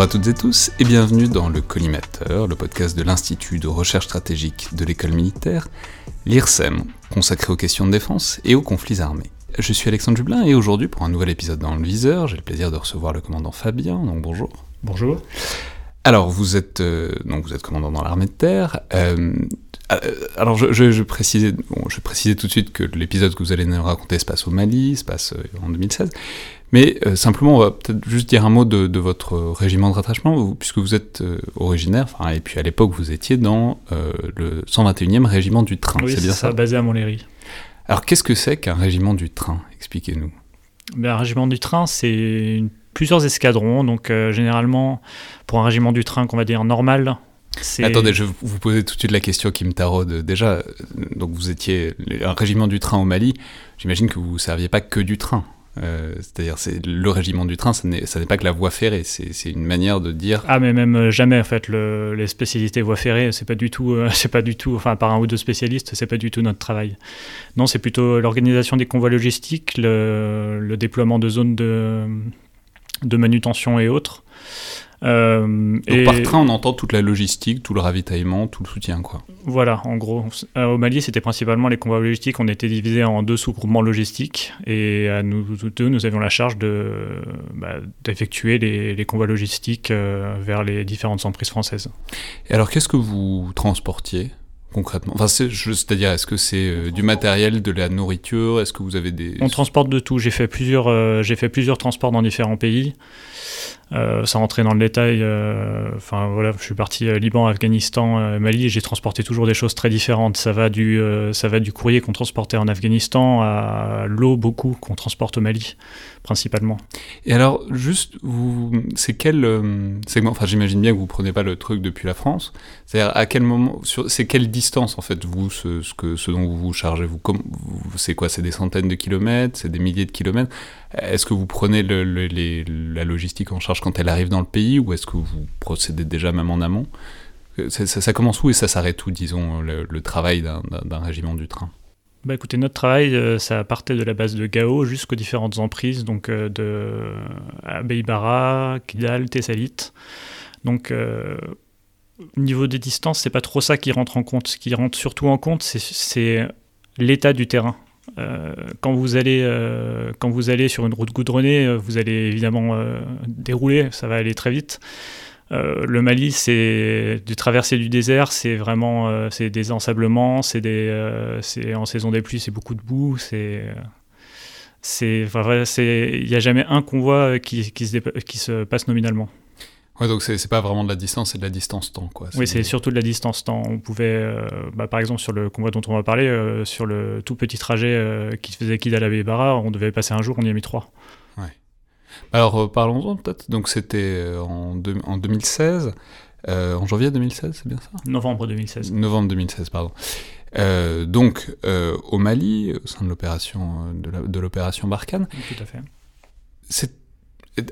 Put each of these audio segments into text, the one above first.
Bonjour à toutes et tous et bienvenue dans le Collimateur, le podcast de l'Institut de recherche stratégique de l'école militaire, l'IRSEM, consacré aux questions de défense et aux conflits armés. Je suis Alexandre Jublin et aujourd'hui pour un nouvel épisode dans le viseur, j'ai le plaisir de recevoir le commandant Fabien, donc bonjour. Bonjour. Alors vous êtes euh, donc vous êtes commandant dans l'armée de terre. Euh, euh, alors je, je, je précisais bon, je précisais tout de suite que l'épisode que vous allez nous raconter se passe au Mali, se passe en 2016. Mais euh, simplement, on va peut-être juste dire un mot de, de votre régiment de rattachement, vous, puisque vous êtes euh, originaire, et puis à l'époque, vous étiez dans euh, le 121e régiment du train. Oui, c'est bien ça, ça, basé à Montlhéry. Alors, qu'est-ce que c'est qu'un régiment du train? Expliquez-nous. Ben, un régiment du train, c'est plusieurs escadrons. Donc, euh, généralement, pour un régiment du train qu'on va dire normal, Attendez, je vais vous poser tout de suite la question qui me taraude. Déjà, donc vous étiez un régiment du train au Mali. J'imagine que vous ne serviez pas que du train. Euh, C'est-à-dire, c'est le régiment du train, ça n'est pas que la voie ferrée, c'est une manière de dire. Ah, mais même euh, jamais en fait, le, les spécialités voie ferrée, c'est pas du tout, euh, c'est pas du tout, enfin par un ou deux spécialistes, c'est pas du tout notre travail. Non, c'est plutôt l'organisation des convois logistiques, le, déploiement de zones de manutention et autres. Euh, Donc et... par train, on entend toute la logistique, tout le ravitaillement, tout le soutien, quoi. Voilà, en gros. Euh, au Mali, c'était principalement les convois logistiques. On était divisés en deux sous-groupements logistiques. Et à nous deux, nous avions la charge d'effectuer bah, les, les, convois logistiques euh, vers les différentes emprises françaises. Et alors, qu'est-ce que vous transportiez? Concrètement enfin, C'est-à-dire, est-ce que c'est euh, du matériel, de la nourriture? Est-ce que vous avez des... On transporte de tout. J'ai fait, plusieurs, euh, j'ai fait plusieurs transports dans différents pays. Euh, sans rentrer dans le détail, enfin euh, voilà, je suis parti Liban, Afghanistan, Mali, et j'ai transporté toujours des choses très différentes. Ça va du, ça va du courrier qu'on transportait en Afghanistan à l'eau beaucoup qu'on transporte au Mali, principalement. Et alors, juste, vous, c'est quel segment? Enfin, j'imagine bien que vous prenez pas le truc depuis la France. C'est-à-dire à quel moment, c'est quelle distance en fait vous, ce, ce que, ce dont vous vous chargez? Vous, c'est quoi? C'est des centaines de kilomètres? C'est des milliers de kilomètres? Est-ce que vous prenez le, le, les, la logistique en charge quand elle arrive dans le pays ou est-ce que vous procédez déjà même en amont? Ça, ça, commence où et ça s'arrête où, disons, le, travail d'un régiment du train? Bah écoutez, notre travail, euh, ça partait de la base de Gao jusqu'aux différentes emprises, donc euh, de Beibara, Kidal, Tessalit. Donc, euh, niveau des distances, c'est pas trop ça qui rentre en compte. Ce qui rentre surtout en compte, c'est l'état du terrain. Euh, quand, vous allez, euh, quand vous allez sur une route goudronnée, euh, vous allez évidemment dérouler, ça va aller très vite. Le Mali, c'est du traverser du désert, c'est vraiment c'est des ensablements, c'est en saison des pluies, c'est beaucoup de boue, c'est il n'y a jamais un convoi qui, qui, se, qui se passe nominalement. Ouais, donc c'est pas vraiment de la distance, c'est de la distance temps, quoi. Oui, c'est surtout de la distance temps. On pouvait, euh, bah, par exemple, sur le convoi dont on va parler, euh, sur le tout petit trajet euh, qui faisait Kidal à Bébara, on devait passer un jour, on y a mis trois. Ouais. Alors parlons-en peut-être. Donc c'était en, en 2016, en janvier 2016, c'est bien ça? Novembre 2016. Novembre 2016, pardon. donc au Mali, au sein de l'opération de l'opération Barkhane. Tout à fait. C'est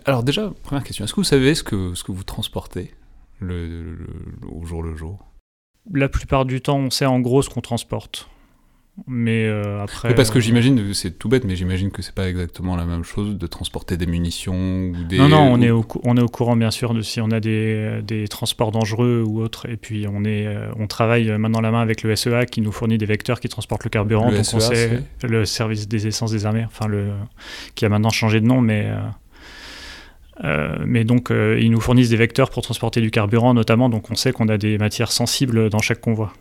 alors déjà, première question, est-ce que vous savez ce que, ce que vous transportez le, le, le, au jour le jour? La plupart du temps, on sait en gros ce qu'on transporte. Mais euh, après. Mais parce que j'imagine, c'est tout bête, mais j'imagine que c'est pas exactement la même chose de transporter des munitions ou des. Non, non, on, ou... est, au, on est au courant bien sûr de si on a des, des transports dangereux ou autres. Et puis on, est, euh, on travaille main dans la main avec le SEA qui nous fournit des vecteurs qui transportent le carburant. Le donc SEA, on sait le service des essences des armées, enfin le, qui a maintenant changé de nom, mais. Euh, euh, mais donc, euh, ils nous fournissent des vecteurs pour transporter du carburant notamment, donc on sait qu'on a des matières sensibles dans chaque convoi.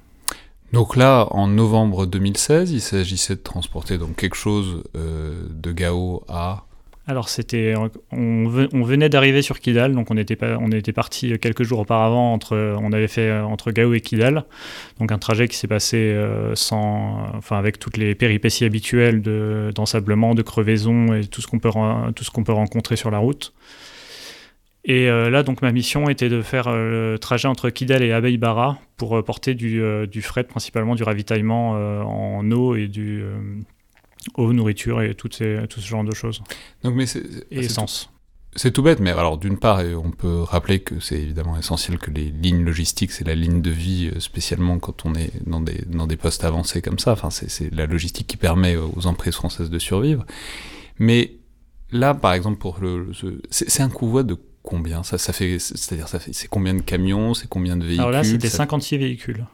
Donc là, en novembre 2016, il s'agissait de transporter donc quelque chose euh, de Gao à... Alors c'était, on, venait d'arriver sur Kidal, donc on était, pas, on était parti quelques jours auparavant entre, on avait fait entre Gao et Kidal, donc un trajet qui s'est passé sans, enfin avec toutes les péripéties habituelles de d'ensablement, de crevaison et tout ce qu'on peut, tout ce qu'on peut rencontrer sur la route. Et euh, là, donc, ma mission était de faire euh, le trajet entre Kidal et Abeibara pour euh, porter du, du, fret, principalement du ravitaillement en eau et du eau, nourriture et toutes ces, tout ce genre de choses. Donc, mais c'est, et essence. C'est tout bête, mais alors d'une part, on peut rappeler que c'est évidemment essentiel que les lignes logistiques, c'est la ligne de vie, spécialement quand on est dans des, dans des postes avancés comme ça. Enfin, c'est, c'est la logistique qui permet aux emprises françaises de survivre. Mais là, par exemple, pour le, c'est, c'est un convoi de combien ça, ça fait, C'est-à-dire, ça fait, c'est combien de camions C'est combien de véhicules Alors là, c'était ça... 56 véhicules.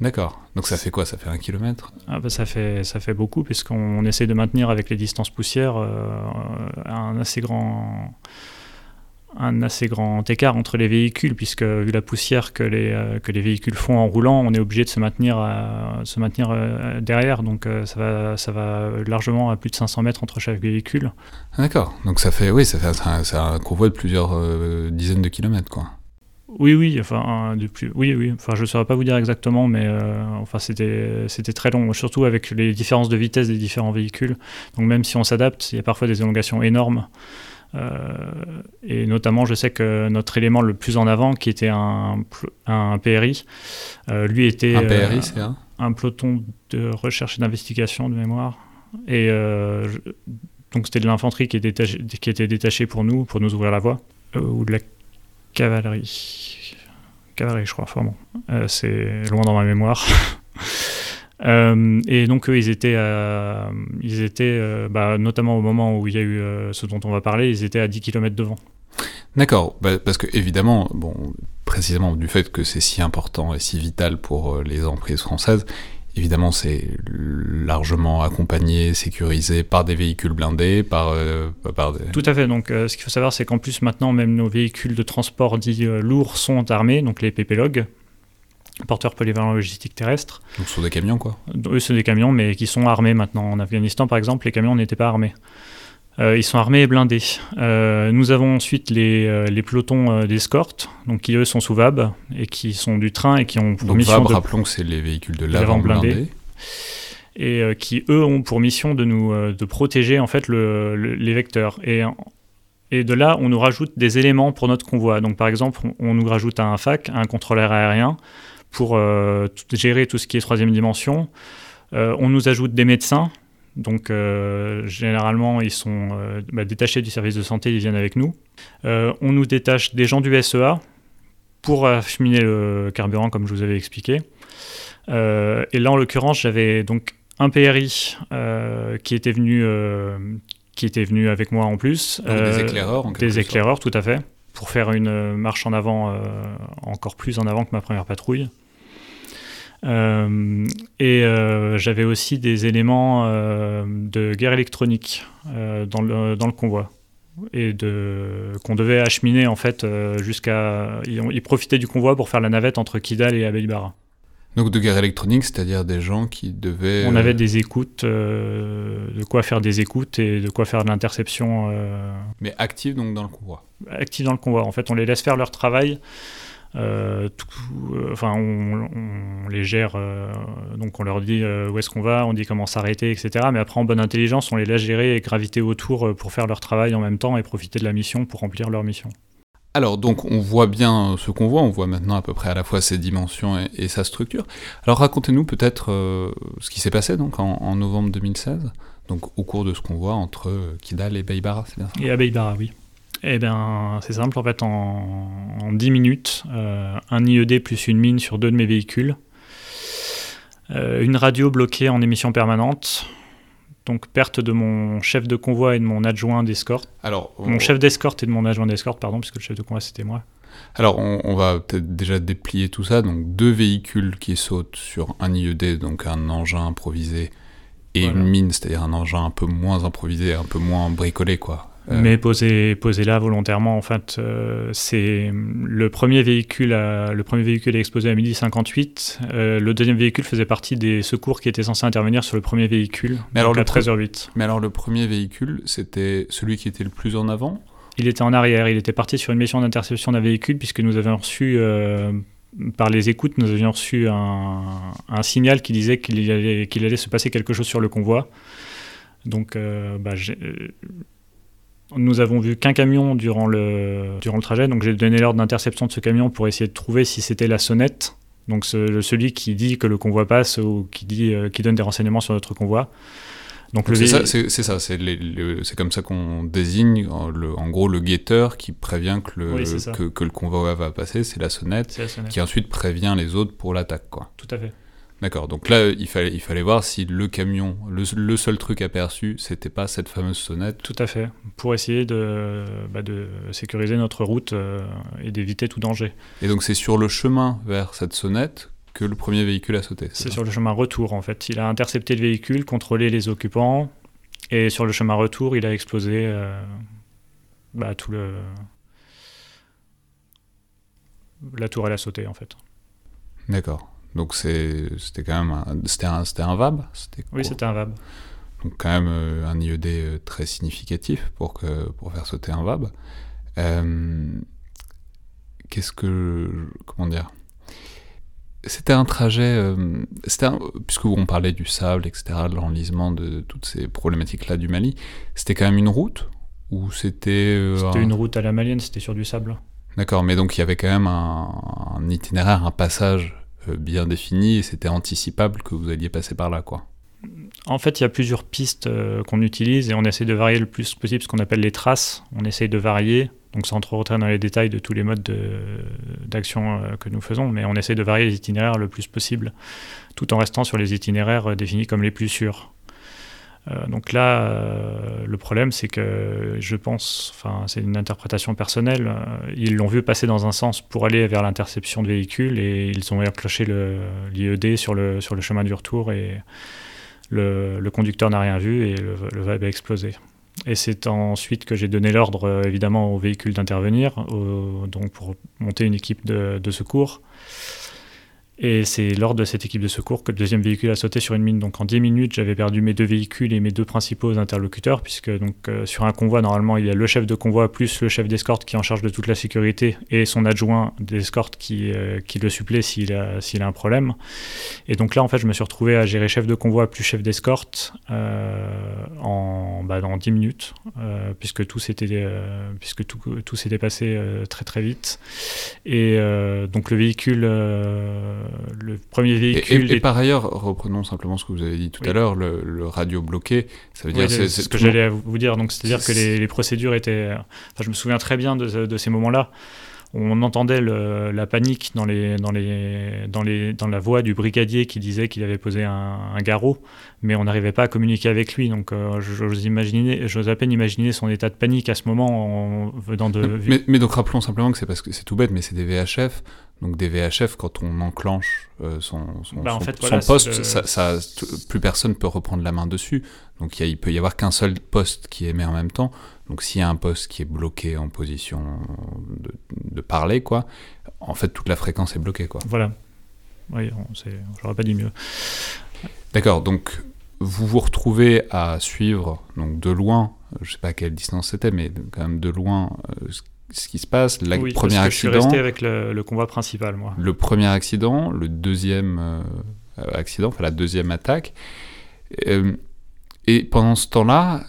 D'accord. Donc ça fait quoi? Ça fait un kilomètre? Ah bah ça, fait, ça fait beaucoup, puisqu'on essaie de maintenir avec les distances poussières euh, un assez grand un assez grand écart entre les véhicules, puisque vu la poussière que les, euh, que les véhicules font en roulant, on est obligé de se maintenir, à, se maintenir euh, derrière, donc euh, ça, va, ça va largement à plus de 500 mètres entre chaque véhicule. D'accord, donc ça fait, oui, ça fait un, un convoi de plusieurs dizaines de kilomètres, quoi. Oui, oui, enfin, plus, oui, oui, enfin, je ne saurais pas vous dire exactement, mais enfin, c'était, c'était très long, surtout avec les différences de vitesse des différents véhicules. Donc même si on s'adapte, il y a parfois des élongations énormes. Euh, et notamment, je sais que notre élément le plus en avant, qui était un, un PRI, euh, lui était un, PRI, c'est un, un peloton de recherche et d'investigation de mémoire. Et euh, donc c'était de l'infanterie qui, qui, était détachée pour nous, pour nous ouvrir la voie, ou de la cavalerie. Cavalerie, je crois, enfin bon, c'est loin dans ma mémoire. Euh, et donc eux, ils étaient, ils étaient euh, bah, notamment au moment où il y a eu euh, ce dont on va parler, ils étaient à 10 km devant. D'accord, bah, parce que évidemment, bon, précisément du fait que c'est si important et si vital pour les emprises françaises, évidemment c'est largement accompagné, sécurisé par des véhicules blindés, par, par des... Tout à fait, donc ce qu'il faut savoir c'est qu'en plus maintenant même nos véhicules de transport dits lourds sont armés, donc les PPLOG, porteurs polyvalents logistique terrestre. Donc ce sont des camions quoi Eux c'est des camions mais qui sont armés maintenant. En Afghanistan par exemple les camions n'étaient pas armés. Euh, ils sont armés et blindés. Euh, nous avons ensuite les, euh, les pelotons d'escorte, donc qui eux sont sous VAB et qui sont du train et qui ont pour donc, mission VAB, rappelons que c'est les véhicules de l'avant blindé. Et qui eux ont pour mission de nous de protéger en fait le, les vecteurs. Et, et de là on nous rajoute des éléments pour notre convoi. Donc par exemple on nous rajoute un FAC, un contrôleur aérien pour euh, gérer tout ce qui est troisième dimension. Euh, on nous ajoute des médecins. Donc euh, généralement, ils sont bah, détachés du service de santé, ils viennent avec nous. on nous détache des gens du SEA pour acheminer le carburant, comme je vous avais expliqué. et là, en l'occurrence, j'avais donc un PRI qui était venu, qui était venu avec moi en plus. des éclaireurs, en Des éclaireurs, tout à fait, pour faire une marche en avant, encore plus en avant que ma première patrouille. Euh, et euh, j'avais aussi des éléments euh, de guerre électronique dans, le, dans le convoi et de qu'on devait acheminer en fait jusqu'à ils, profitaient du convoi pour faire la navette entre Kidal et Abeibara. Donc de guerre électronique, c'est-à-dire des gens qui devaient... On avait des écoutes, de quoi faire des écoutes et de quoi faire de l'interception. Mais actifs donc dans le convoi Actifs dans le convoi. En fait, on les laisse faire leur travail euh, euh, enfin, on, les gère, euh, donc on leur dit où est-ce qu'on va, on dit comment s'arrêter, etc. Mais après, en bonne intelligence, on les laisse gérer et graviter autour pour faire leur travail en même temps et profiter de la mission pour remplir leur mission. Alors donc on voit bien ce qu'on voit, on voit maintenant à peu près à la fois ses dimensions et, sa structure. Alors racontez-nous peut-être ce qui s'est passé donc en, novembre 2016, donc au cours de ce qu'on voit entre Kidal et Beibara, c'est bien ça? Et à Beibara, oui. Eh bien, c'est simple, en fait, en, 10 minutes, euh, un IED plus une mine sur deux de mes véhicules, euh, une radio bloquée en émission permanente, donc perte de mon chef de convoi et de mon adjoint d'escorte. Alors, mon chef d'escorte et de mon adjoint d'escorte, pardon, puisque le chef de convoi c'était moi. Alors, on, va peut-être déjà déplier tout ça. Donc, deux véhicules qui sautent sur un IED, donc un engin improvisé, et une mine, c'est-à-dire un engin un peu moins improvisé, un peu moins bricolé, quoi. Euh. Mais posé, posé là volontairement, en fait, euh, c'est le premier véhicule, le premier véhicule est explosé à midi 58. Euh, le deuxième véhicule faisait partie des secours qui étaient censés intervenir sur le premier véhicule, mais alors à 13h08. Mais alors le premier véhicule, c'était celui qui était le plus en avant? Il était en arrière. Il était parti sur une mission d'interception d'un véhicule puisque nous avions reçu par les écoutes, nous avions reçu un, un signal qui disait qu'il allait, qu'il allait se passer quelque chose sur le convoi. Donc, bah, nous avons vu qu'un camion durant le, durant le trajet, donc j'ai donné l'ordre d'interception de ce camion pour essayer de trouver si c'était la sonnette, donc celui qui dit que le convoi passe ou qui, dit, euh, qui donne des renseignements sur notre convoi. Donc, c'est ça, c'est comme ça qu'on désigne en gros le guetteur qui prévient que le, que, que, le convoi va passer, c'est la, sonnette, qui ensuite prévient les autres pour l'attaque. Tout à fait. D'accord, donc là, il fallait, il fallait voir si le camion, le, seul truc aperçu, c'était pas cette fameuse sonnette. Tout à fait, pour essayer de, bah, de sécuriser notre route euh, et d'éviter tout danger. Et donc c'est sur le chemin vers cette sonnette que le premier véhicule a sauté C'est sur le chemin retour, en fait. Il a intercepté le véhicule, contrôlé les occupants, et sur le chemin retour, il a explosé euh, bah, tout le... La tour, elle a sauté, en fait. D'accord. Donc c'était quand même un, c'était un, un, VAB Oui, c'était un VAB. Donc quand même euh, un IED euh, très significatif pour, que, pour faire sauter un VAB. Euh, qu'est-ce que... Comment dire? C'était un trajet, c'était puisque on parlait du sable, etc., de l'enlisement, de toutes ces problématiques-là du Mali, c'était quand même une route ou c'était C'était une route à la malienne, c'était sur du sable. D'accord, mais donc il y avait quand même un, un itinéraire, un passage euh, bien défini et c'était anticipable que vous alliez passer par là, quoi. En fait, il y a plusieurs pistes euh, qu'on utilise et on essaie de varier le plus possible ce qu'on appelle les traces. On essaye de varier, donc sans trop rentrer dans les détails de tous les modes d'action euh, que nous faisons, mais on essaie de varier les itinéraires le plus possible, tout en restant sur les itinéraires définis comme les plus sûrs. Euh, donc là, euh, le problème, c'est que je pense, enfin, c'est une interprétation personnelle, euh, ils l'ont vu passer dans un sens pour aller vers l'interception de véhicules et ils ont enclenché l'IED sur le, sur le chemin du retour et le, conducteur n'a rien vu et le, le a explosé. Et c'est ensuite que j'ai donné l'ordre, évidemment, au véhicule d'intervenir, donc pour monter une équipe de secours. Et c'est lors de cette équipe de secours que le deuxième véhicule a sauté sur une mine. Donc en 10 minutes, j'avais perdu mes deux véhicules et mes deux principaux interlocuteurs, puisque donc euh, sur un convoi, normalement, il y a le chef de convoi plus le chef d'escorte qui est en charge de toute la sécurité et son adjoint d'escorte qui, euh, qui le supplée s'il a, s'il a un problème. Et donc là, en fait, je me suis retrouvé à gérer chef de convoi plus chef d'escorte euh, en, bah, dans 10 minutes, puisque tout s'était, puisque tout, tout s'était passé très très vite. Et donc le véhicule le premier véhicule. Et, par ailleurs, reprenons simplement ce que vous avez dit tout à l'heure, le, radio bloqué, ça veut dire. c'est ce que j'allais vous dire, donc c'est-à-dire que les, procédures étaient. Enfin, je me souviens très bien de ces moments-là on entendait la panique dans, les, dans, les, dans, les, dans la voix du brigadier qui disait qu'il avait posé un, garrot, mais on n'arrivait pas à communiquer avec lui. Donc euh, j'ose à peine imaginer son état de panique à ce moment en venant de... Mais, mais donc rappelons simplement que c'est parce que c'est tout bête, mais c'est des VHF. Donc des VHF, quand on enclenche euh, son, son, bah, poste, ça, plus personne peut reprendre la main dessus. Donc il, il peut y avoir qu'un seul poste qui émet en même temps. Donc s'il y a un poste qui est bloqué en position de, parler, quoi, en fait toute la fréquence est bloquée, quoi. Voilà. Oui, j'aurais pas dit mieux. D'accord, donc vous vous retrouvez à suivre donc de loin, je sais pas à quelle distance c'était, mais quand même de loin euh, ce qui se passe. Le oui, parce que accident. Je suis resté avec le, convoi principal, moi. Le premier accident, le deuxième euh, accident, enfin la deuxième attaque. Euh, et pendant ce temps-là,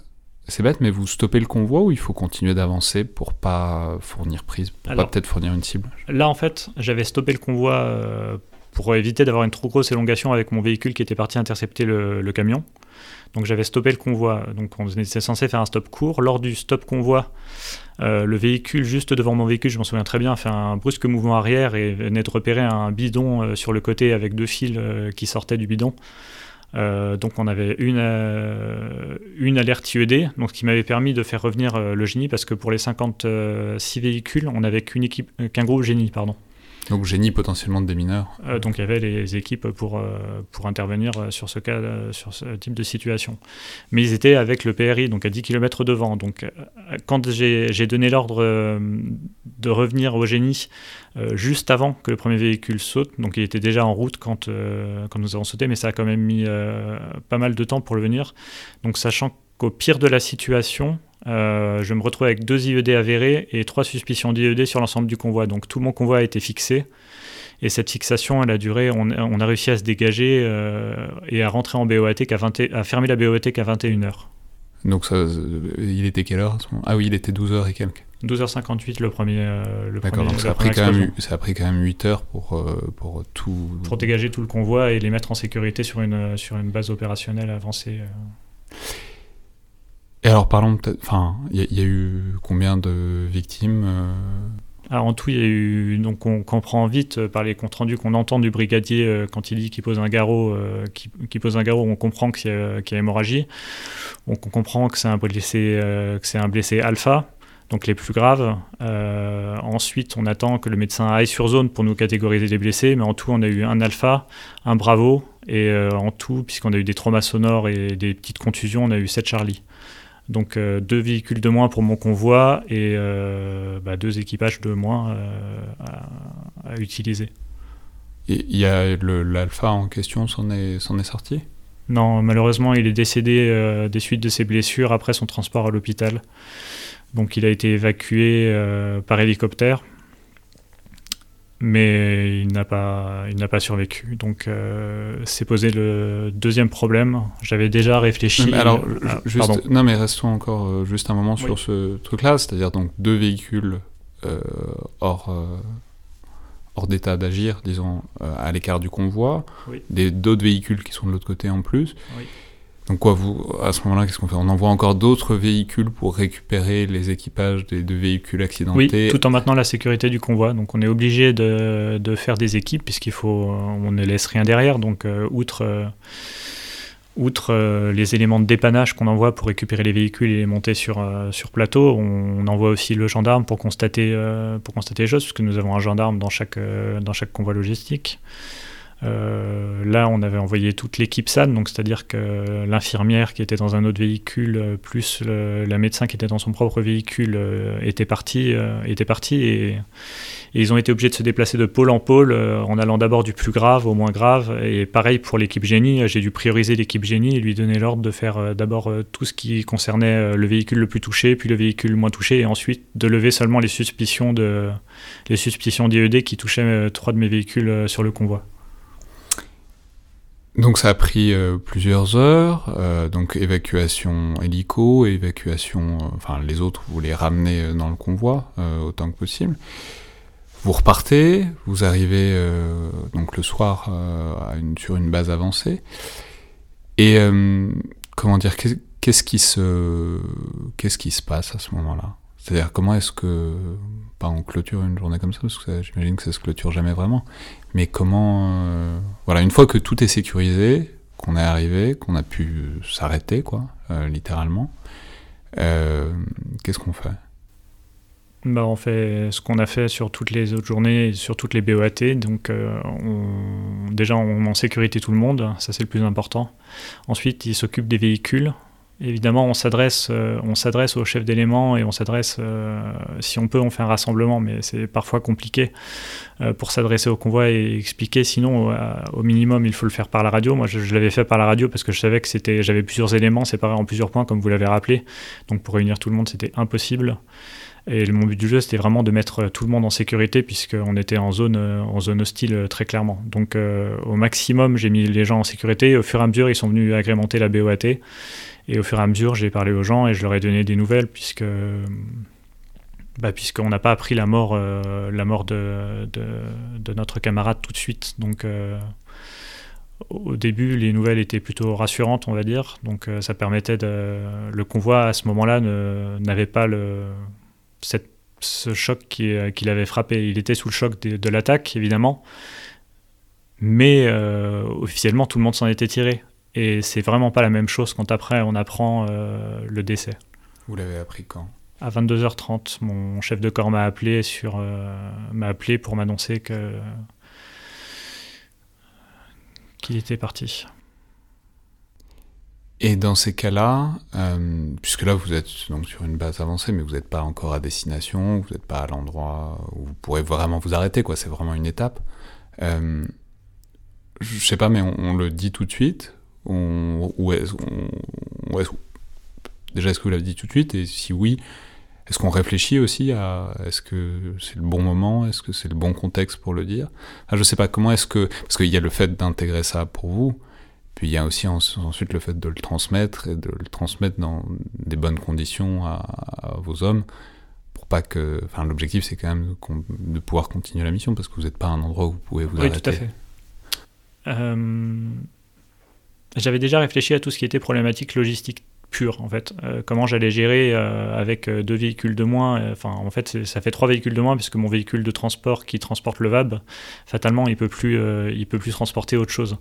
c'est bête, mais vous stoppez le convoi ou il faut continuer d'avancer pour pas fournir prise, pour pas peut-être fournir une cible? Là, en fait, j'avais stoppé le convoi euh, pour éviter d'avoir une trop grosse élongation avec mon véhicule qui était parti intercepter le, camion. Donc j'avais stoppé le convoi. Donc on était censé faire un stop court. Lors du stop convoi, euh, le véhicule juste devant mon véhicule, je m'en souviens très bien, a fait un brusque mouvement arrière et venait de repérer un bidon euh, sur le côté avec deux fils qui sortaient du bidon. Euh, donc on avait une, euh, une alerte IED, donc, qui m'avait permis de faire revenir euh, le génie, parce que pour les 56 véhicules, on n'avait qu'un groupe génie, pardon. Donc génie potentiellement de démineurs. Euh, donc il y avait les équipes pour, euh, pour intervenir euh, sur ce cas, sur ce type de situation. Mais ils étaient avec le PRI, donc à 10 km devant. Donc quand j'ai donné l'ordre de revenir au génie juste avant que le premier véhicule saute, donc il était déjà en route quand, quand nous avons sauté, mais ça a quand même mis pas mal de temps pour le venir. Donc sachant qu'au pire de la situation, euh, je me retrouve avec deux IED avérés et trois suspicions d'IED sur l'ensemble du convoi. Donc tout mon convoi a été fixé. Et cette fixation, elle a duré, on, a réussi à se dégager euh, et à rentrer en BOAT, qu'à 20, à fermer la BOAT qu'à 21h. Donc ça, il était quelle heure Ah oui, il était 12h et quelques. 12h58 le premier. Euh, le D'accord, donc ça a, pris quand même, ça a pris quand même 8 heures pour, pour tout. Pour dégager tout le convoi et les mettre en sécurité sur une, sur une base opérationnelle avancée. Alors parlons peut-être, enfin, il y, a eu combien de victimes euh? En tout, il y a eu, donc on comprend vite euh, par les comptes rendus qu'on entend du brigadier euh, quand il dit qu'il pose un garrot, euh, pose un garrot, on comprend qu'il y, a, hémorragie. On, comprend que c'est un blessé, que c'est un blessé alpha, donc les plus graves. ensuite, on attend que le médecin aille sur zone pour nous catégoriser les blessés, mais en tout, on a eu un alpha, un bravo, et en tout, puisqu'on a eu des traumas sonores et des petites contusions, on a eu 7 Charlie. Donc euh, deux véhicules de moins pour mon convoi et euh, bah, deux équipages de moins euh, à, utiliser. Et il y a l'alpha en question s'en est, est sorti? Non, malheureusement, il est décédé des suites de ses blessures après son transport à l'hôpital. Donc il a été évacué par hélicoptère mais il n'a pas, il n'a pas survécu. Donc, euh, c'est posé le deuxième problème. J'avais déjà réfléchi. alors, juste, non, mais restons encore euh, juste un moment sur ce truc-là, c'est-à-dire donc deux véhicules euh, hors, hors d'état d'agir, disons, à l'écart du convoi, des d'autres véhicules qui sont de l'autre côté en plus. Donc à ce moment-là, qu'est-ce qu'on fait? On envoie encore d'autres véhicules pour récupérer les équipages des deux véhicules accidentés tout en maintenant la sécurité du convoi. Donc on est obligé de, faire des équipes puisqu'il faut, on ne laisse rien derrière. Donc euh, outre, euh, euh, les éléments de dépannage qu'on envoie pour récupérer les véhicules et les monter sur, sur plateau, on, envoie aussi le gendarme pour constater, pour constater les choses, puisque nous avons un gendarme dans chaque, dans chaque convoi logistique. Euh, là, on avait envoyé toute l'équipe SAN, donc c'est-à-dire que l'infirmière qui était dans un autre véhicule, euh, plus la médecin qui était dans son propre véhicule, euh, était parti, était parti et, ils ont été obligés de se déplacer de pôle en pôle en allant d'abord du plus grave au moins grave. Et pareil pour l'équipe génie, j'ai dû prioriser l'équipe génie et lui donner l'ordre de faire d'abord tout ce qui concernait le véhicule le plus touché, puis le véhicule le moins touché, et ensuite de lever seulement les suspicions de les suspicions d'IED qui touchaient trois de mes véhicules sur le convoi. Donc ça a pris euh, plusieurs heures, euh, donc évacuation hélico, évacuation, euh, enfin les autres vous les ramenez dans le convoi autant que possible. Vous repartez, vous arrivez donc le soir sur une base avancée. Et comment dire, qu'est-ce qui se, qu'est-ce qui se passe à ce moment-là? C'est-à-dire comment est-ce que, on clôture une journée comme ça, parce que j'imagine que ça se clôture jamais vraiment, mais comment, euh, voilà, une fois que tout est sécurisé, qu'on est arrivé, qu'on a pu s'arrêter, quoi, euh, littéralement, euh, qu'est-ce qu'on fait? Bah, on fait ce qu'on a fait sur toutes les autres journées, sur toutes les BOAT. Donc, on, déjà, on met en sécurité tout le monde, ça c'est le plus important. Ensuite, il s'occupe des véhicules. Évidemment, on s'adresse, euh, on s'adresse au chef d'élément et on s'adresse, euh, si on peut, on fait un rassemblement, mais c'est parfois compliqué euh, pour s'adresser au convoi et expliquer. Sinon, au minimum, il faut le faire par la radio. Moi, je, l'avais fait par la radio parce que je savais que j'avais plusieurs éléments séparés en plusieurs points, comme vous l'avez rappelé. Donc, pour réunir tout le monde, c'était impossible. Et mon but du jeu, c'était vraiment de mettre tout le monde en sécurité, puisqu'on était en zone, en zone hostile très clairement. Donc, au maximum, j'ai mis les gens en sécurité. Au fur et à mesure, ils sont venus agrémenter la BOAT. Et au fur et à mesure, j'ai parlé aux gens et je leur ai donné des nouvelles, puisque bah, puisqu'on n'a pas appris la mort, euh, la mort de, de, notre camarade tout de suite. Donc, euh, au début, les nouvelles étaient plutôt rassurantes, on va dire. Donc, euh, ça permettait de. Le convoi, à ce moment-là, n'avait pas le, ce choc qui, qui l'avait frappé. Il était sous le choc de, de l'attaque, évidemment. Mais officiellement, tout le monde s'en était tiré. Et c'est vraiment pas la même chose quand après on apprend euh, le décès. Vous l'avez appris quand? À 22h30, mon chef de corps m'a appelé, sur, euh, m'a appelé pour m'annoncer que qu'il était parti. Et dans ces cas-là, euh, puisque là vous êtes donc sur une base avancée, mais vous n'êtes pas encore à destination, vous n'êtes pas à l'endroit où vous pourrez vraiment vous arrêter, quoi. C'est vraiment une étape. Euh, je sais pas, mais on, le dit tout de suite? Ou est, déjà est-ce que vous l'avez dit tout de suite? Et si oui est-ce qu'on réfléchit aussi à est-ce que c'est le bon moment? Est-ce que c'est le bon contexte pour le dire? Ah, je sais pas comment est-ce que parce qu'il y a le fait d'intégrer ça pour vous puis il y a aussi ensuite le fait de le transmettre et de le transmettre dans des bonnes conditions à, vos hommes pour pas que enfin l'objectif c'est quand même de pouvoir continuer la mission parce que vous n'êtes pas à un endroit où vous pouvez vous oui, tout à fait. Euh, j'avais déjà réfléchi à tout ce qui était problématique logistique pure en fait. Euh, comment j'allais gérer euh, avec deux véhicules de moins. Enfin, en fait, ça fait trois véhicules de moins puisque mon véhicule de transport qui transporte le VAB, fatalement, il peut plus, il peut plus transporter autre chose.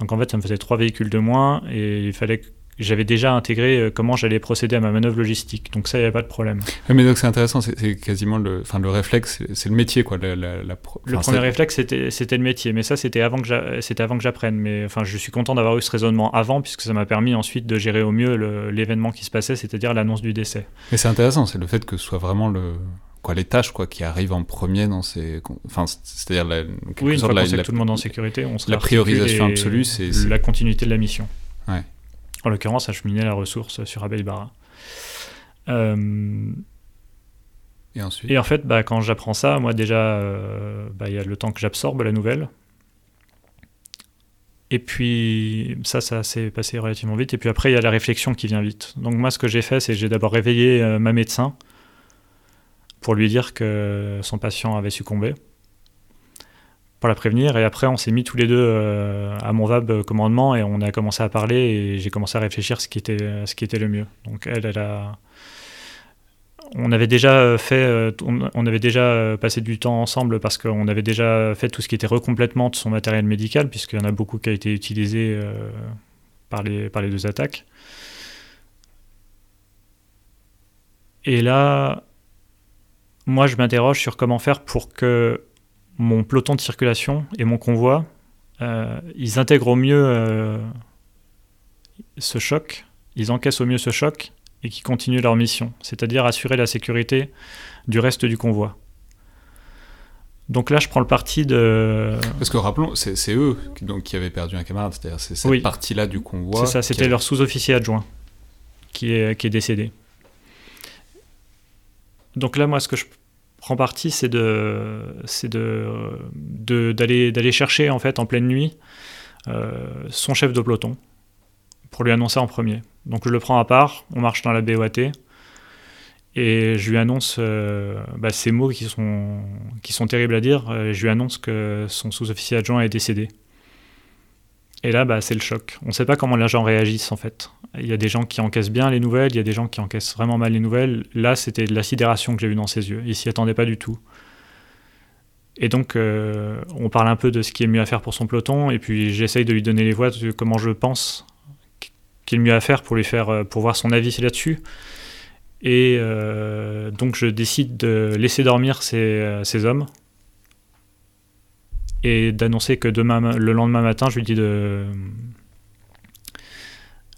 Donc en fait, ça me faisait trois véhicules de moins et il fallait j'avais déjà intégré euh, comment j'allais procéder à ma manœuvre logistique. Donc ça, il n'y avait pas de problème. mais donc c'est intéressant, c'est quasiment le, enfin, le réflexe, c'est le métier. Quoi, la, le premier réflexe, c'était le métier. Mais ça, c'était avant que j'apprenne. Mais enfin, je suis content d'avoir eu ce raisonnement avant, puisque ça m'a permis ensuite de gérer au mieux l'événement qui se passait, c'est-à-dire l'annonce du décès. Mais c'est intéressant, c'est le fait que ce soit vraiment le, quoi, les tâches quoi, qui arrivent en premier dans ces. Enfin, c'est-à-dire la, oui, une fois la, tout le monde en sécurité, on La priorisation absolue, c'est. La continuité de la mission. Ouais en l'occurrence acheminer la ressource sur Abeille Barra. Euh, et ensuite Et en fait, bah, quand j'apprends ça, moi déjà, euh, bah, il y a le temps que j'absorbe la nouvelle. Et puis ça, ça s'est passé relativement vite. Et puis après, il y a la réflexion qui vient vite. Donc moi, ce que j'ai fait, c'est que j'ai d'abord réveillé euh, ma médecin pour lui dire que son patient avait succombé pour la prévenir. Et après, on s'est mis tous les deux euh, à mon VAB commandement et on a commencé à parler et j'ai commencé à réfléchir ce qui était, ce qui était le mieux. Donc elle, elle a... On avait déjà fait, euh, on avait déjà passé du temps ensemble parce qu'on avait déjà fait tout ce qui était recomplètement de son matériel médical, puisqu'il y en a beaucoup qui a été utilisé euh, par, les, par les deux attaques. Et là, moi, je m'interroge sur comment faire pour que mon peloton de circulation et mon convoi, euh, ils intègrent au mieux euh, ce choc, ils encaissent au mieux ce choc et qui continuent leur mission, c'est-à-dire assurer la sécurité du reste du convoi. Donc là, je prends le parti de. Parce que rappelons, c'est eux qui, donc, qui avaient perdu un camarade, c'est-à-dire c'est cette partie-là du convoi. C'est ça, c'était leur sous-officier adjoint qui est, qui est décédé. Donc là, moi, ce que je prend parti, c'est de, c'est d'aller chercher en fait en pleine nuit euh, son chef de peloton pour lui annoncer en premier. Donc je le prends à part, on marche dans la BOAT et je lui annonce euh, bah, ces mots qui sont, qui sont terribles à dire. Euh, je lui annonce que son sous-officier adjoint est décédé. Et là, bah, c'est le choc. On ne sait pas comment les gens réagissent en fait. Il y a des gens qui encaissent bien les nouvelles, il y a des gens qui encaissent vraiment mal les nouvelles. Là, c'était de la sidération que j'ai vue dans ses yeux. Il s'y attendait pas du tout. Et donc, euh, on parle un peu de ce qui est mieux à faire pour son peloton, et puis j'essaye de lui donner les voix de comment je pense qu'il est mieux à faire pour lui faire, euh, pour voir son avis là-dessus. Et euh, donc, je décide de laisser dormir ces, ces hommes et d'annoncer que demain, le lendemain matin, je lui dis de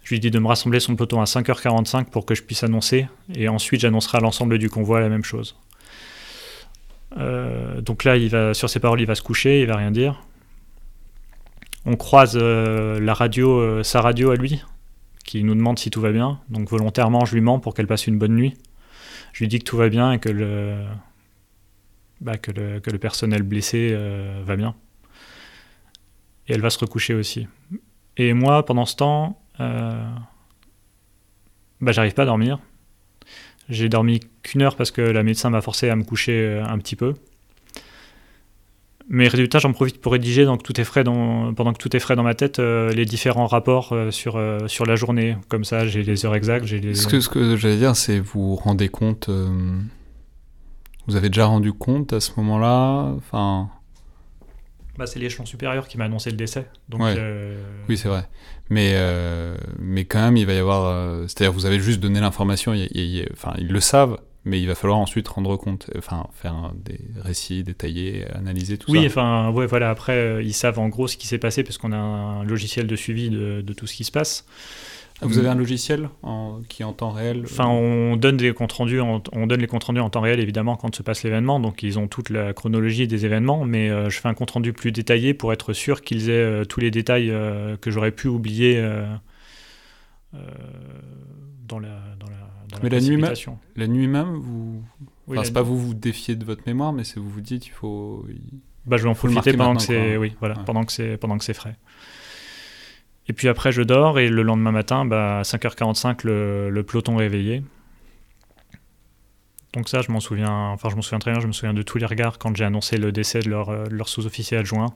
je lui dis de me rassembler son peloton à 5h45 pour que je puisse annoncer, et ensuite j'annoncerai à l'ensemble du convoi la même chose. Euh, donc là, il va, sur ses paroles, il va se coucher, il va rien dire. On croise euh, la radio, euh, sa radio à lui, qui nous demande si tout va bien. Donc volontairement, je lui mens pour qu'elle passe une bonne nuit. Je lui dis que tout va bien et que le, bah, que, le que le, personnel blessé va bien. Et elle va se recoucher aussi. Et moi, pendant ce temps, euh, bah, j'arrive pas à dormir. J'ai dormi qu'une heure parce que la médecin m'a forcé à me coucher euh, un petit peu. Mais résultat, j'en profite pour rédiger tout est frais pendant que tout est frais dans ma tête euh, les différents rapports sur, sur la journée. Comme ça, j'ai les heures exactes. Les... Ce que, ce que j'allais dire, c'est vous rendez compte. Vous avez déjà rendu compte à ce moment-là enfin, bah, c'est l'échelon supérieur qui m'a annoncé le décès. Donc, euh, Oui, c'est vrai. Mais, euh, mais quand même, il va y avoir. Euh, c'est-à-dire, vous avez juste donné l'information, enfin, ils le savent, mais il va falloir ensuite rendre compte, enfin, faire des récits détaillés, analyser tout ça. Oui, enfin, ouais, voilà, après, ils savent en gros ce qui s'est passé parce qu'on a un logiciel de suivi de, de, tout ce qui se passe. Vous avez un logiciel qui est en temps réel Enfin, on donne des comptes rendus, on donne les comptes rendus en temps réel évidemment quand se passe l'événement, donc ils ont toute la chronologie des événements, mais euh, je fais un compte rendu plus détaillé pour être sûr qu'ils aient euh, tous les détails euh, que j'aurais pu oublier dans la dans la, dans mais la, nuit même, la nuit même, vous, enfin, c'est pas vous vous défiez de votre mémoire, mais c'est vous vous dites il faut. Bah, je vais en profiter pendant que c'est, oui, voilà, pendant que c'est pendant que c'est frais. Et puis après, je dors et le lendemain matin, bah, à 5h45, le, peloton réveillé. Donc ça, je m'en souviens, enfin je m'en souviens très bien, je me souviens de tous les regards quand j'ai annoncé le décès de leur, leur sous-officier adjoint.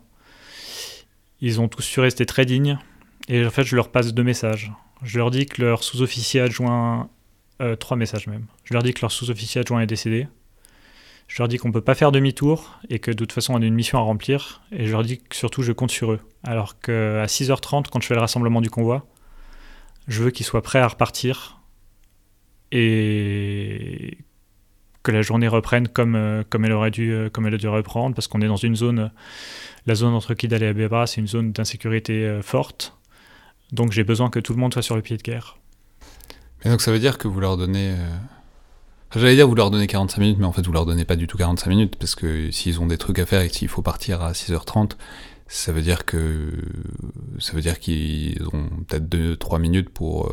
Ils ont tous su rester très dignes et en fait je leur passe deux messages. Je leur dis que leur sous-officier adjoint, euh, trois messages même. Je leur dis que leur sous-officier adjoint est décédé. Je leur dis qu'on ne peut pas faire demi-tour et que de toute façon on a une mission à remplir. Et je leur dis que surtout je compte sur eux. Alors qu'à 6h30, quand je fais le rassemblement du convoi, je veux qu'ils soient prêts à repartir et que la journée reprenne comme, euh, comme, elle aurait dû, euh, comme elle a dû reprendre, parce qu'on est dans une zone, la zone entre Kidal et Abeba, c'est une zone d'insécurité euh, forte. Donc j'ai besoin que tout le monde soit sur le pied de guerre. Mais donc ça veut dire que vous leur donnez... J'allais dire vous leur donnez 45 minutes, mais en fait vous leur donnez pas du tout 45 minutes, parce que s'ils ont des trucs à faire et s'il faut partir à 6h30, ça veut dire que ça veut dire qu'ils ont peut-être 2-3 minutes pour,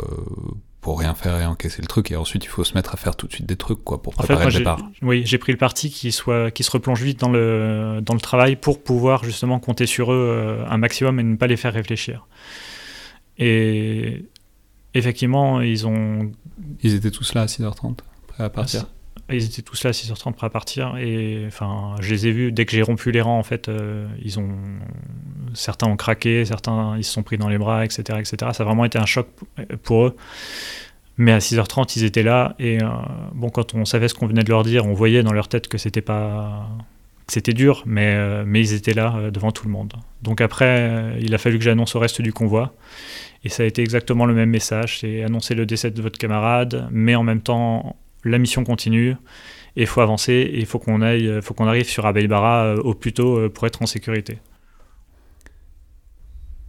pour rien faire et encaisser le truc et ensuite il faut se mettre à faire tout de suite des trucs quoi pour préparer le départ. Oui, j'ai pris le parti qui soit qui se replonge vite dans le dans le travail pour pouvoir justement compter sur eux euh, un maximum et ne pas les faire réfléchir. Et effectivement, ils ont ils étaient tous là à 6h30 prêts à partir. Ils étaient tous là à 6h30 prêts à partir et enfin, je les ai vus dès que j'ai rompu les rangs en fait, euh, ils ont certains ont craqué, certains ils se sont pris dans les bras, etc., etc. Ça a vraiment été un choc pour eux. Mais à 6h30, ils étaient là et euh, bon, quand on savait ce qu'on venait de leur dire, on voyait dans leur tête que c'était pas c'était dur, mais, euh, mais ils étaient là devant tout le monde. Donc après, il a fallu que j'annonce au reste du convoi. Et ça a été exactement le même message, c'est annoncer le décès de votre camarade, mais en même temps la mission continue et il faut avancer et il faut qu'on aille, arrive sur Abeilbara euh, au plus tôt euh, pour être en sécurité.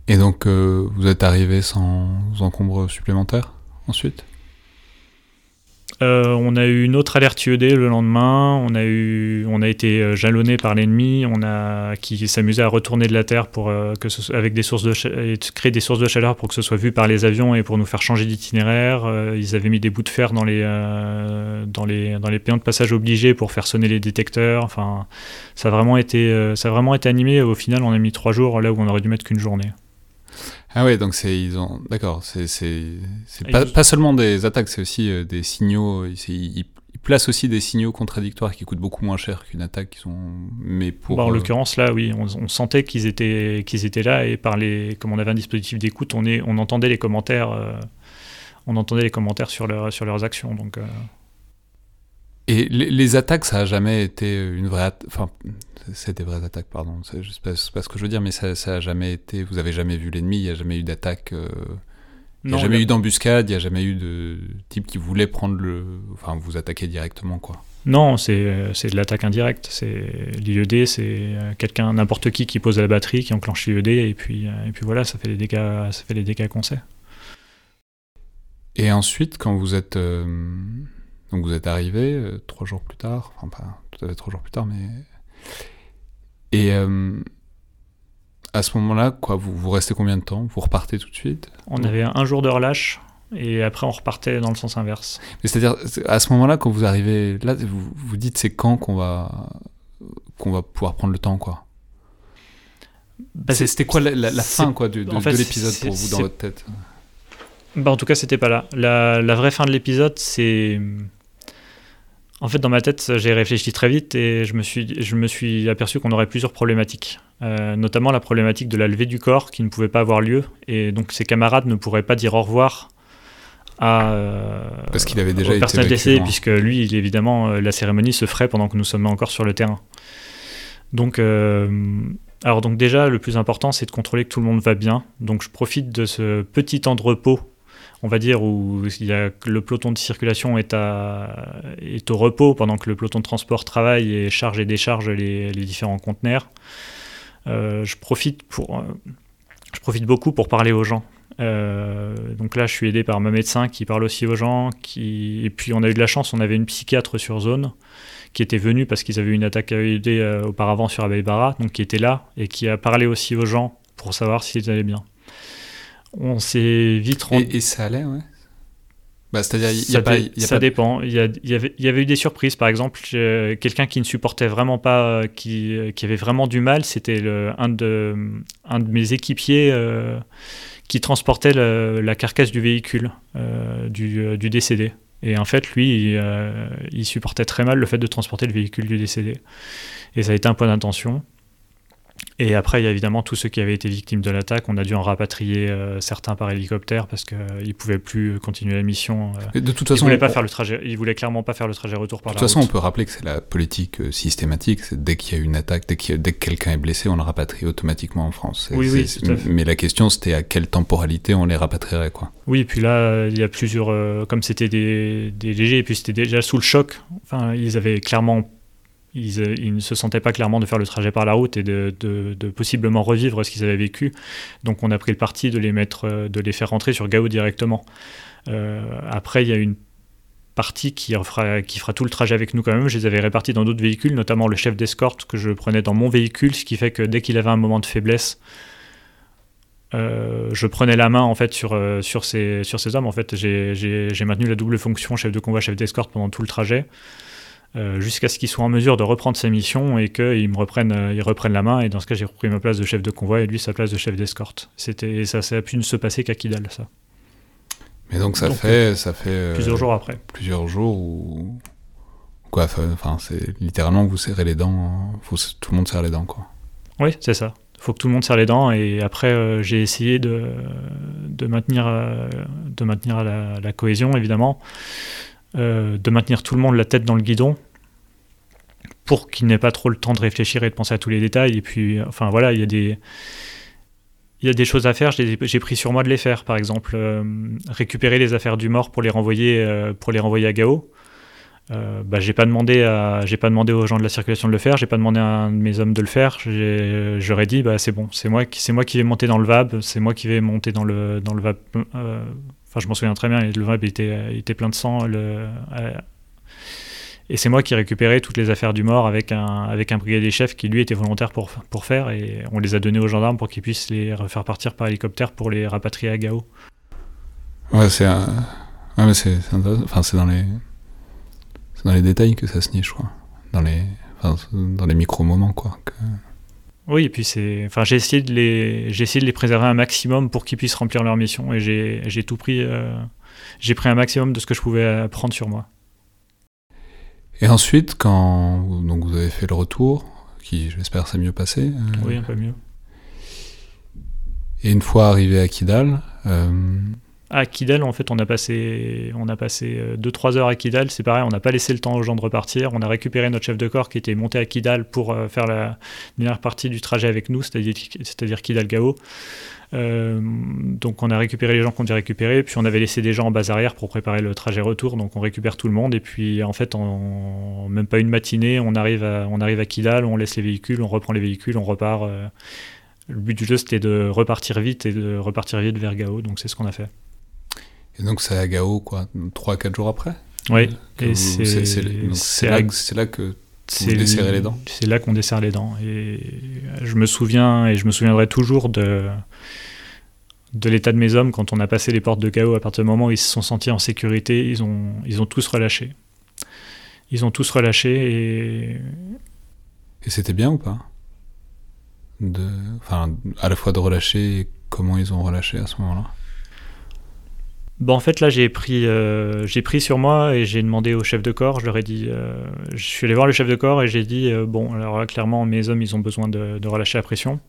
Et donc euh, vous êtes arrivé sans encombre supplémentaires ensuite? Euh, on a eu une autre alerte IED le lendemain. On a, eu, on a été euh, jalonné par l'ennemi. Qui s'amusait à retourner de la terre pour euh, que avec des sources de créer des sources de chaleur pour que ce soit vu par les avions et pour nous faire changer d'itinéraire. ils avaient mis des bouts de fer dans les dans les dans les de passage obligés pour faire sonner les détecteurs. Enfin, ça a vraiment été ça a vraiment été animé. Au final, on a mis trois jours là où on aurait dû mettre qu'une journée. Ah ouais, donc c'est ils ont d'accord, c'est c'est pas, pas, seulement des attaques, c'est aussi euh, des signaux. Ils, ils, placent aussi des signaux contradictoires qui coûtent beaucoup moins cher qu'une attaque. Qui sont mais pour. Bah, en euh, l'occurrence là, oui, on, sentait qu'ils étaient qu'ils étaient là et par les comme on avait un dispositif d'écoute, on est on entendait les commentaires, euh, on entendait les commentaires sur leur sur leurs actions donc. Et les, attaques, ça a jamais été une vraie. Enfin, c'est des vraies attaques, pardon. C'est pas, pas, ce que je veux dire, mais ça, ça a jamais été. Vous avez jamais vu l'ennemi, il n'y a jamais eu d'attaque. Euh, il n'y a jamais eu d'embuscade, il n'y a jamais eu de type qui voulait prendre le. Enfin, vous attaquer directement, quoi. Non, c'est de l'attaque indirecte. C'est l'IED, c'est euh, quelqu'un, n'importe qui qui pose la batterie, qui enclenche l'IED, et puis, euh, et puis voilà, ça fait les dégâts, ça fait les dégâts qu'on sait. Et ensuite, quand vous êtes. Donc vous êtes arrivé trois jours plus tard, enfin pas tout à fait trois jours plus tard, mais et euh, à ce moment-là, quoi, vous, vous restez combien de temps? Vous repartez tout de suite? On avait un jour de relâche et après on repartait dans le sens inverse. C'est-à-dire, à ce moment-là, quand vous arrivez là, vous, vous dites c'est quand qu'on va, qu'on va pouvoir prendre le temps, quoi? Bah, C'était quoi la, fin quoi, de, de, l'épisode pour vous dans votre tête? bah, En tout cas, c'était pas là. La, la vraie fin de l'épisode, c'est en fait, dans ma tête, j'ai réfléchi très vite et je me suis, je me suis aperçu qu'on aurait plusieurs problématiques. Euh, notamment la problématique de la levée du corps qui ne pouvait pas avoir lieu. Et donc ses camarades ne pourraient pas dire au revoir à, euh, Parce qu'il avait déjà été décédé, puisque lui, évidemment, euh, la cérémonie se ferait pendant que nous sommes encore sur le terrain. Donc, alors donc déjà, le plus important, c'est de contrôler que tout le monde va bien. Donc je profite de ce petit temps de repos on va dire, où il y a, le peloton de circulation est, à, est au repos pendant que le peloton de transport travaille et charge et décharge les, différents conteneurs. Euh, je, profite pour, euh, je profite beaucoup pour parler aux gens. Euh, donc là, je suis aidé par ma médecin qui parle aussi aux gens. Qui... Et puis, on a eu de la chance, on avait une psychiatre sur zone qui était venue parce qu'ils avaient eu une attaque à auparavant sur Abeibara, donc qui était là et qui a parlé aussi aux gens pour savoir s'ils allaient bien on s'est vite rendu. Et, ça allait, ouais. Bah, c'est-à-dire, il y a pas, ça dépend. Il y, y, avait, il y avait eu des surprises. Par exemple, quelqu'un qui ne supportait vraiment pas, qui, qui avait vraiment du mal, c'était un de, un de mes équipiers euh, qui transportait la carcasse du véhicule euh, du, du, décédé. Et en fait, lui, il, il, supportait très mal le fait de transporter le véhicule du décédé. Et ça a été un point d'intention. Et après, il y a évidemment tous ceux qui avaient été victimes de l'attaque. On a dû en rapatrier euh, certains par hélicoptère parce qu'ils ne pouvaient plus continuer la mission. De toute façon, ils voulaient on- pas faire le trajet. Ils voulaient clairement pas faire le trajet retour par De toute la façon, on peut rappeler que c'est la politique euh, systématique. Dès qu'il y a une attaque, dès, a- dès que quelqu'un est blessé, on le rapatrie automatiquement en France. Oui, oui, c'est- tout à fait. Mais la question, c'était à quelle temporalité on les rapatrierait, quoi. Oui, et puis là, euh, il y a plusieurs. euh, comme c'était des, des légers, et puis c'était déjà sous le choc. Enfin, ils avaient clairement. Ils, euh, ils ne se sentaient pas clairement de faire le trajet par la route et de, possiblement revivre ce qu'ils avaient vécu. Donc, on a pris le parti de les mettre, euh, de les faire rentrer sur Gao directement. Euh, après, il y a une partie qui fera, tout le trajet avec nous quand même. Je les avais répartis dans d'autres véhicules, notamment le chef d'escorte que je prenais dans mon véhicule, ce qui fait que dès qu'il avait un moment de faiblesse, je prenais la main en fait sur, ces, sur ces hommes. En fait, j'ai- maintenu la double fonction chef de convoi, chef d'escorte pendant tout le trajet, jusqu'à ce qu'ils soient en mesure de reprendre sa mission et qu'ils me reprennent, euh, ils reprennent la main. Et dans ce cas, j'ai repris ma place de chef de convoi et lui sa place de chef d'escorte. C'était ça, ça a pu ne se passer qu'à Kidal, ça. Mais donc ça Donc, fait, ça fait euh, Plusieurs jours après. plusieurs jours où quoi. Enfin, c'est littéralement vous serrez les dents. Faut, tout le monde serre les dents, quoi. Oui, c'est ça. Il faut que tout le monde serre les dents. Et après, euh, j'ai essayé de, de maintenir, euh, de maintenir la, la cohésion, évidemment. Euh, de maintenir tout le monde la tête dans le guidon pour qu'il n'ait pas trop le temps de réfléchir et de penser à tous les détails. Et puis, euh, enfin voilà, il y a des, il y a des choses à faire. J'ai pris sur moi de les faire. Par exemple, euh, récupérer les affaires du mort pour les renvoyer, pour les renvoyer à Gao. Euh, bah, j'ai pas demandé à, j'ai pas demandé aux gens de la circulation de le faire, j'ai pas demandé à un de mes hommes de le faire. J'aurais dit bah c'est bon, c'est moi qui, c'est moi qui vais monter dans le VAB, c'est moi qui vais monter dans le dans le VAB. Enfin, je m'en souviens très bien, le VAB était, était plein de sang. Euh, et c'est moi qui récupérais toutes les affaires du mort avec un, brigadier chef qui lui était volontaire pour, faire. Et on les a donnés aux gendarmes pour qu'ils puissent les refaire partir par hélicoptère pour les rapatrier à Gao. Ouais, c'est ouais, mais c'est. Enfin, dans les c'est dans les détails que ça se niche, je crois. Dans les dans les micro moments, quoi. Oui, et puis c'est, enfin, j'ai essayé de les, j'ai essayé de les préserver un maximum pour qu'ils puissent remplir leur mission, et j'ai, j'ai tout pris, euh, j'ai pris un maximum de ce que je pouvais euh, prendre sur moi. Et ensuite, quand vous- donc vous avez fait le retour, qui j'espère s'est mieux passé. euh, Oui, un peu mieux. Et une fois arrivé à Kidal, euh, À Kidal, en fait, on a passé, on a passé 2-3 heures à Kidal. C'est pareil, on n'a pas laissé le temps aux gens de repartir. On a récupéré notre chef de corps qui était monté à Kidal pour euh, faire la dernière partie du trajet avec nous, c'est-à-dire, Kidal-Gao. Euh, donc on a récupéré les gens qu'on devait récupérer, puis on avait laissé des gens en base arrière pour préparer le trajet retour, donc on récupère tout le monde, et puis en fait même pas une matinée, on arrive à, Kidal, on laisse les véhicules, on reprend les véhicules, on repart. euh, le but du jeu c'était de repartir vite et de repartir vite vers Gao, donc c'est ce qu'on a fait. Et donc c'est à Gao, quoi, 3-4 jours après Oui, c'est là, là que c'est desserrez les dents. C'est là qu'on desserre les dents. Et je me souviens, et je me souviendrai toujours de, de l'état de mes hommes quand on a passé les portes de Gao. À partir du moment où ils se sont sentis en sécurité, ils ont, ils ont tous relâché. Ils ont tous relâché et Et c'était bien ou pas de... Enfin, à la fois de relâcher et comment ils ont relâché à ce moment-là? Bon, en fait, là, j'ai pris, euh, j'ai pris sur moi et j'ai demandé au chef de corps. Je leur ai dit, euh, je suis allé voir le chef de corps et j'ai dit, euh, bon, alors clairement, mes hommes, ils ont besoin de, relâcher la pression.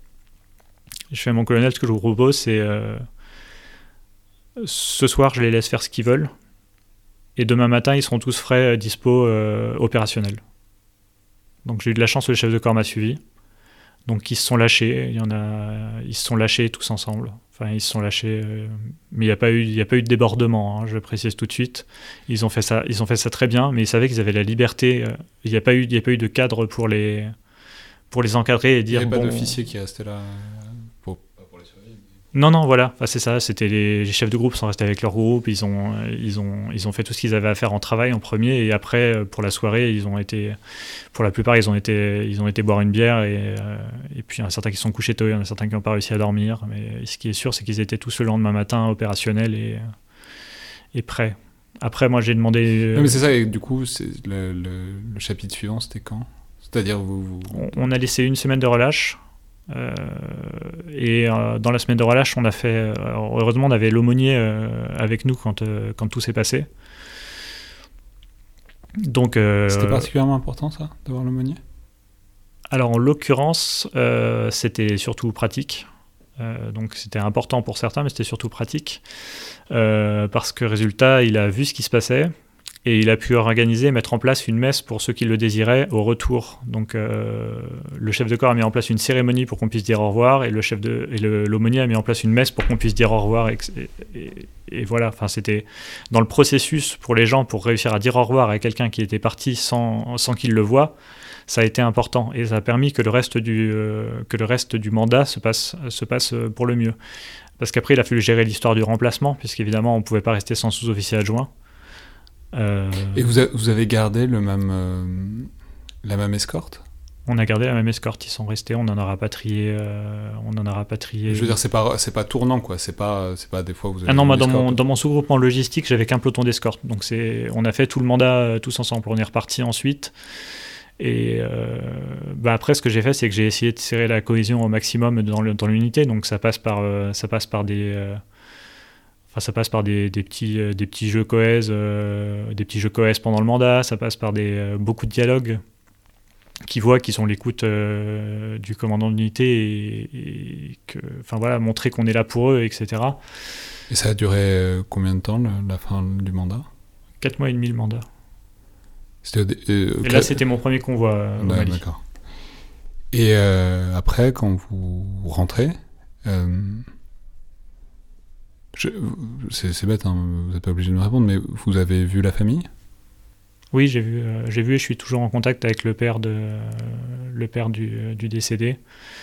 Je fais mon colonel, ce que je vous propose, c'est ce soir, je les laisse faire ce qu'ils veulent. Et demain matin, ils seront tous frais, dispo, opérationnels. Donc j'ai eu de la chance, le chef de corps m'a suivi. Donc ils se sont lâchés, il y en a, ils se sont lâchés tous ensemble. Enfin, ils se sont lâchés, euh, mais il n'y a pas eu, il y a pas eu de débordement. hein, je précise tout de suite. Ils ont fait ça, ils ont fait ça très bien, mais ils savaient qu'ils avaient la liberté. euh, il n'y a pas eu, il y a pas eu de cadre pour les, pour les encadrer et Il n'y dire. avait pas d'officier qui restait là euh, pour... pas pour les surveiller. Non, non, voilà, Enfin, c'est ça. C'était les, les chefs de groupe sont restés avec leur groupe. Ils ont, euh, ils ont, ils ont fait tout ce qu'ils avaient à faire en travail en premier, et après euh, pour la soirée, ils ont été, pour la plupart, ils ont été, ils ont été boire une bière, et, euh, et puis il y en a certains qui sont couchés tôt, il y en a certains qui n'ont pas réussi à dormir. Mais ce qui est sûr, c'est qu'ils étaient tous le lendemain matin opérationnels et, et prêts. Après, moi, j'ai demandé. euh, Non, mais c'est ça, et du coup, c'est le, le- le chapitre suivant, c'était quand? C'est-à-dire, vous, on a laissé une semaine de relâche. Euh, et euh, dans la semaine de relâche, on a fait. euh, heureusement, on avait l'aumônier avec nous quand, quand tout s'est passé. Donc, C'était particulièrement important, ça, d'avoir l'aumônier? Alors en l'occurrence, c'était surtout pratique. donc c'était important pour certains, mais c'était surtout pratique. parce que résultat, il a vu ce qui se passait, et il a pu organiser, mettre en place une messe pour ceux qui le désiraient au retour. Donc euh, le chef de corps a mis en place une cérémonie pour qu'on puisse dire au revoir et le chef de et l'aumônier a mis en place une messe pour qu'on puisse dire au revoir. Et, voilà, enfin c'était dans le processus pour les gens pour réussir à dire au revoir à quelqu'un qui était parti sans, sans qu'il le voie. Ça a été important et ça a permis que le reste du, euh, que le reste du mandat se passe, se passe pour le mieux. Parce qu'après, il a fallu gérer l'histoire du remplacement, puisqu'évidemment, on ne pouvait pas rester sans sous-officier adjoint. Euh, Et vous, vous, avez gardé le même, euh, la même escorte? On a gardé la même escorte, ils sont restés, on en a rapatrié, euh, on en a rapatrié. Je veux dire, c'est pas, c'est pas tournant quoi, c'est pas, c'est pas des fois vous avez. Ah non, moi dans mon, dans mon sous-groupement logistique, j'avais qu'un peloton d'escorte, donc c'est, on a fait tout le mandat tous ensemble, on est reparti ensuite. Et bah après, ce que j'ai fait, c'est que j'ai essayé de serrer la cohésion au maximum dans, dans l'unité, donc ça passe par, ça passe par des Enfin, ça passe par des, petits, euh, des petits jeux cohèses, euh, des petits jeux cohèses pendant le mandat, ça passe par des, euh, beaucoup de dialogues qui voient qui sont l'écoute du commandant d'unité et, que, enfin voilà, montrer qu'on est là pour eux, etc. Et ça a duré combien de temps la fin du mandat? Quatre mois et demi le mandat. et là, c'était mon premier convoi D'accord. Et après, quand vous rentrez, c'est bête, hein, vous n'êtes pas obligé de me répondre, mais vous avez vu la famille? Oui, j'ai vu, euh, j'ai vu et je suis toujours en contact avec le père, de, le père du, du, décédé.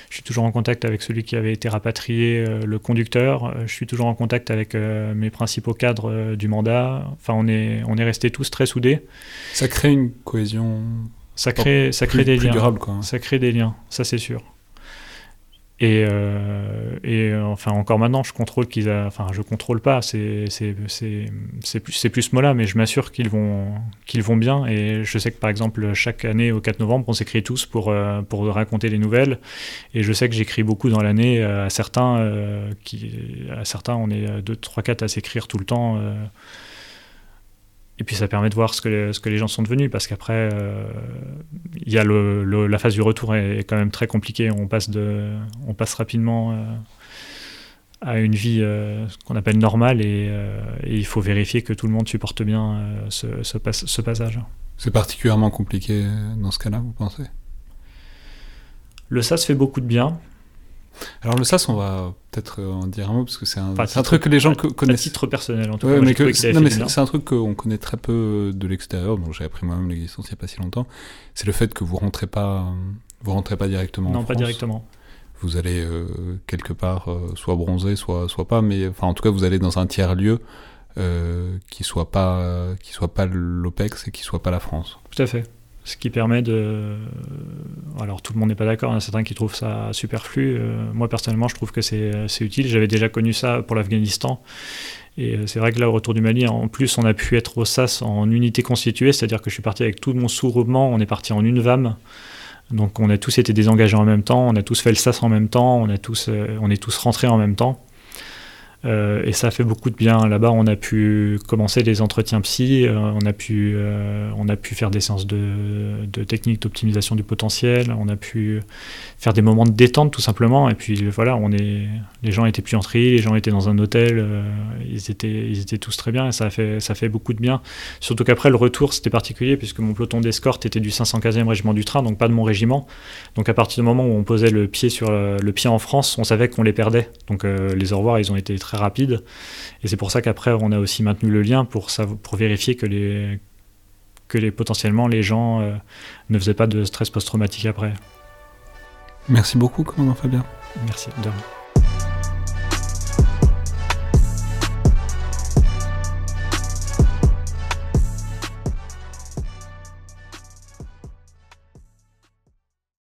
Je suis toujours en contact avec celui qui avait été rapatrié, euh, le conducteur. Euh, je suis toujours en contact avec mes principaux cadres du mandat. Enfin, on est, on est restés tous très soudés. Ça crée une cohésion ça crée, ça crée des liens. Durable, quoi. Ça crée des liens, ça c'est sûr. Et, euh, et, enfin encore maintenant, je contrôle qu'ils, enfin je contrôle pas, c'est plus plus ce mot-là, mais je m'assure qu'ils vont qu'ils vont bien. Et je sais que par exemple chaque année au 4 novembre, on s'écrit tous pour euh, pour raconter les nouvelles. Et je sais que j'écris beaucoup dans l'année à certains euh, qui à certains on est 2, 3, 4 à s'écrire tout le temps. Et puis ça permet de voir ce que les, ce que les gens sont devenus, parce qu'après, euh, il le, la phase du retour est, quand même très compliquée. On passe, de, on passe rapidement euh, à une vie euh, qu'on appelle normale, et, il faut vérifier que tout le monde supporte bien ce, ce, ce passage. C'est particulièrement compliqué dans ce cas-là, vous pensez? Le SAS fait beaucoup de bien. Alors le SAS, on va peut-être euh, en dire un mot parce que c'est un, un, truc que les gens connaissent. À titre personnel, en tout cas. mais c'est un truc qu'on connaît très peu de l'extérieur. Donc j'ai appris moi-même l'existence il n'y a pas si longtemps. C'est le fait que vous rentrez pas, vous rentrez pas directement. Non, pas directement. Vous allez euh, quelque part, euh, soit bronzer, soit soit pas, mais enfin en tout cas vous allez dans un tiers lieu qui soit pas qui soit pas l'OPEX et qui soit pas la France. Tout à fait ce qui permet de... Alors tout le monde n'est pas d'accord, il y a certains qui trouvent ça superflu. Euh, moi personnellement, je trouve que c'est utile. J'avais déjà connu ça pour l'Afghanistan. Et euh, c'est vrai que là, au retour du Mali, en plus, on a pu être au SAS en unité constituée, c'est-à-dire que je suis parti avec tout mon sous-groupement, on est parti en une VAM. Donc on a tous été désengagés en même temps, on a tous fait le SAS en même temps, on, a tous, euh, on est tous rentrés en même temps. Euh, et ça fait beaucoup de bien. Là-bas, on a pu commencer les entretiens psy, euh, on, a pu, euh, on a pu faire des séances de, de techniques d'optimisation du potentiel, on a pu faire des moments de détente tout simplement. Et puis voilà, on est, les gens étaient plus en tri, les gens étaient dans un hôtel, ils, étaient, ils étaient tous très bien et ça a fait, ça fait beaucoup de bien. Surtout qu'après, le retour, c'était particulier puisque mon peloton d'escorte était du 515e régiment du train, donc pas de mon régiment. Donc à partir du moment où on posait le pied sur le, pied en France, on savait qu'on les perdait. Donc les au revoir, ils ont été très rapide. Et c'est pour ça qu'après, on a aussi maintenu le lien pour, pour vérifier que, les, que les, potentiellement les gens euh, ne faisaient pas de stress post-traumatique après. Merci beaucoup, commandant Fabien. Merci, de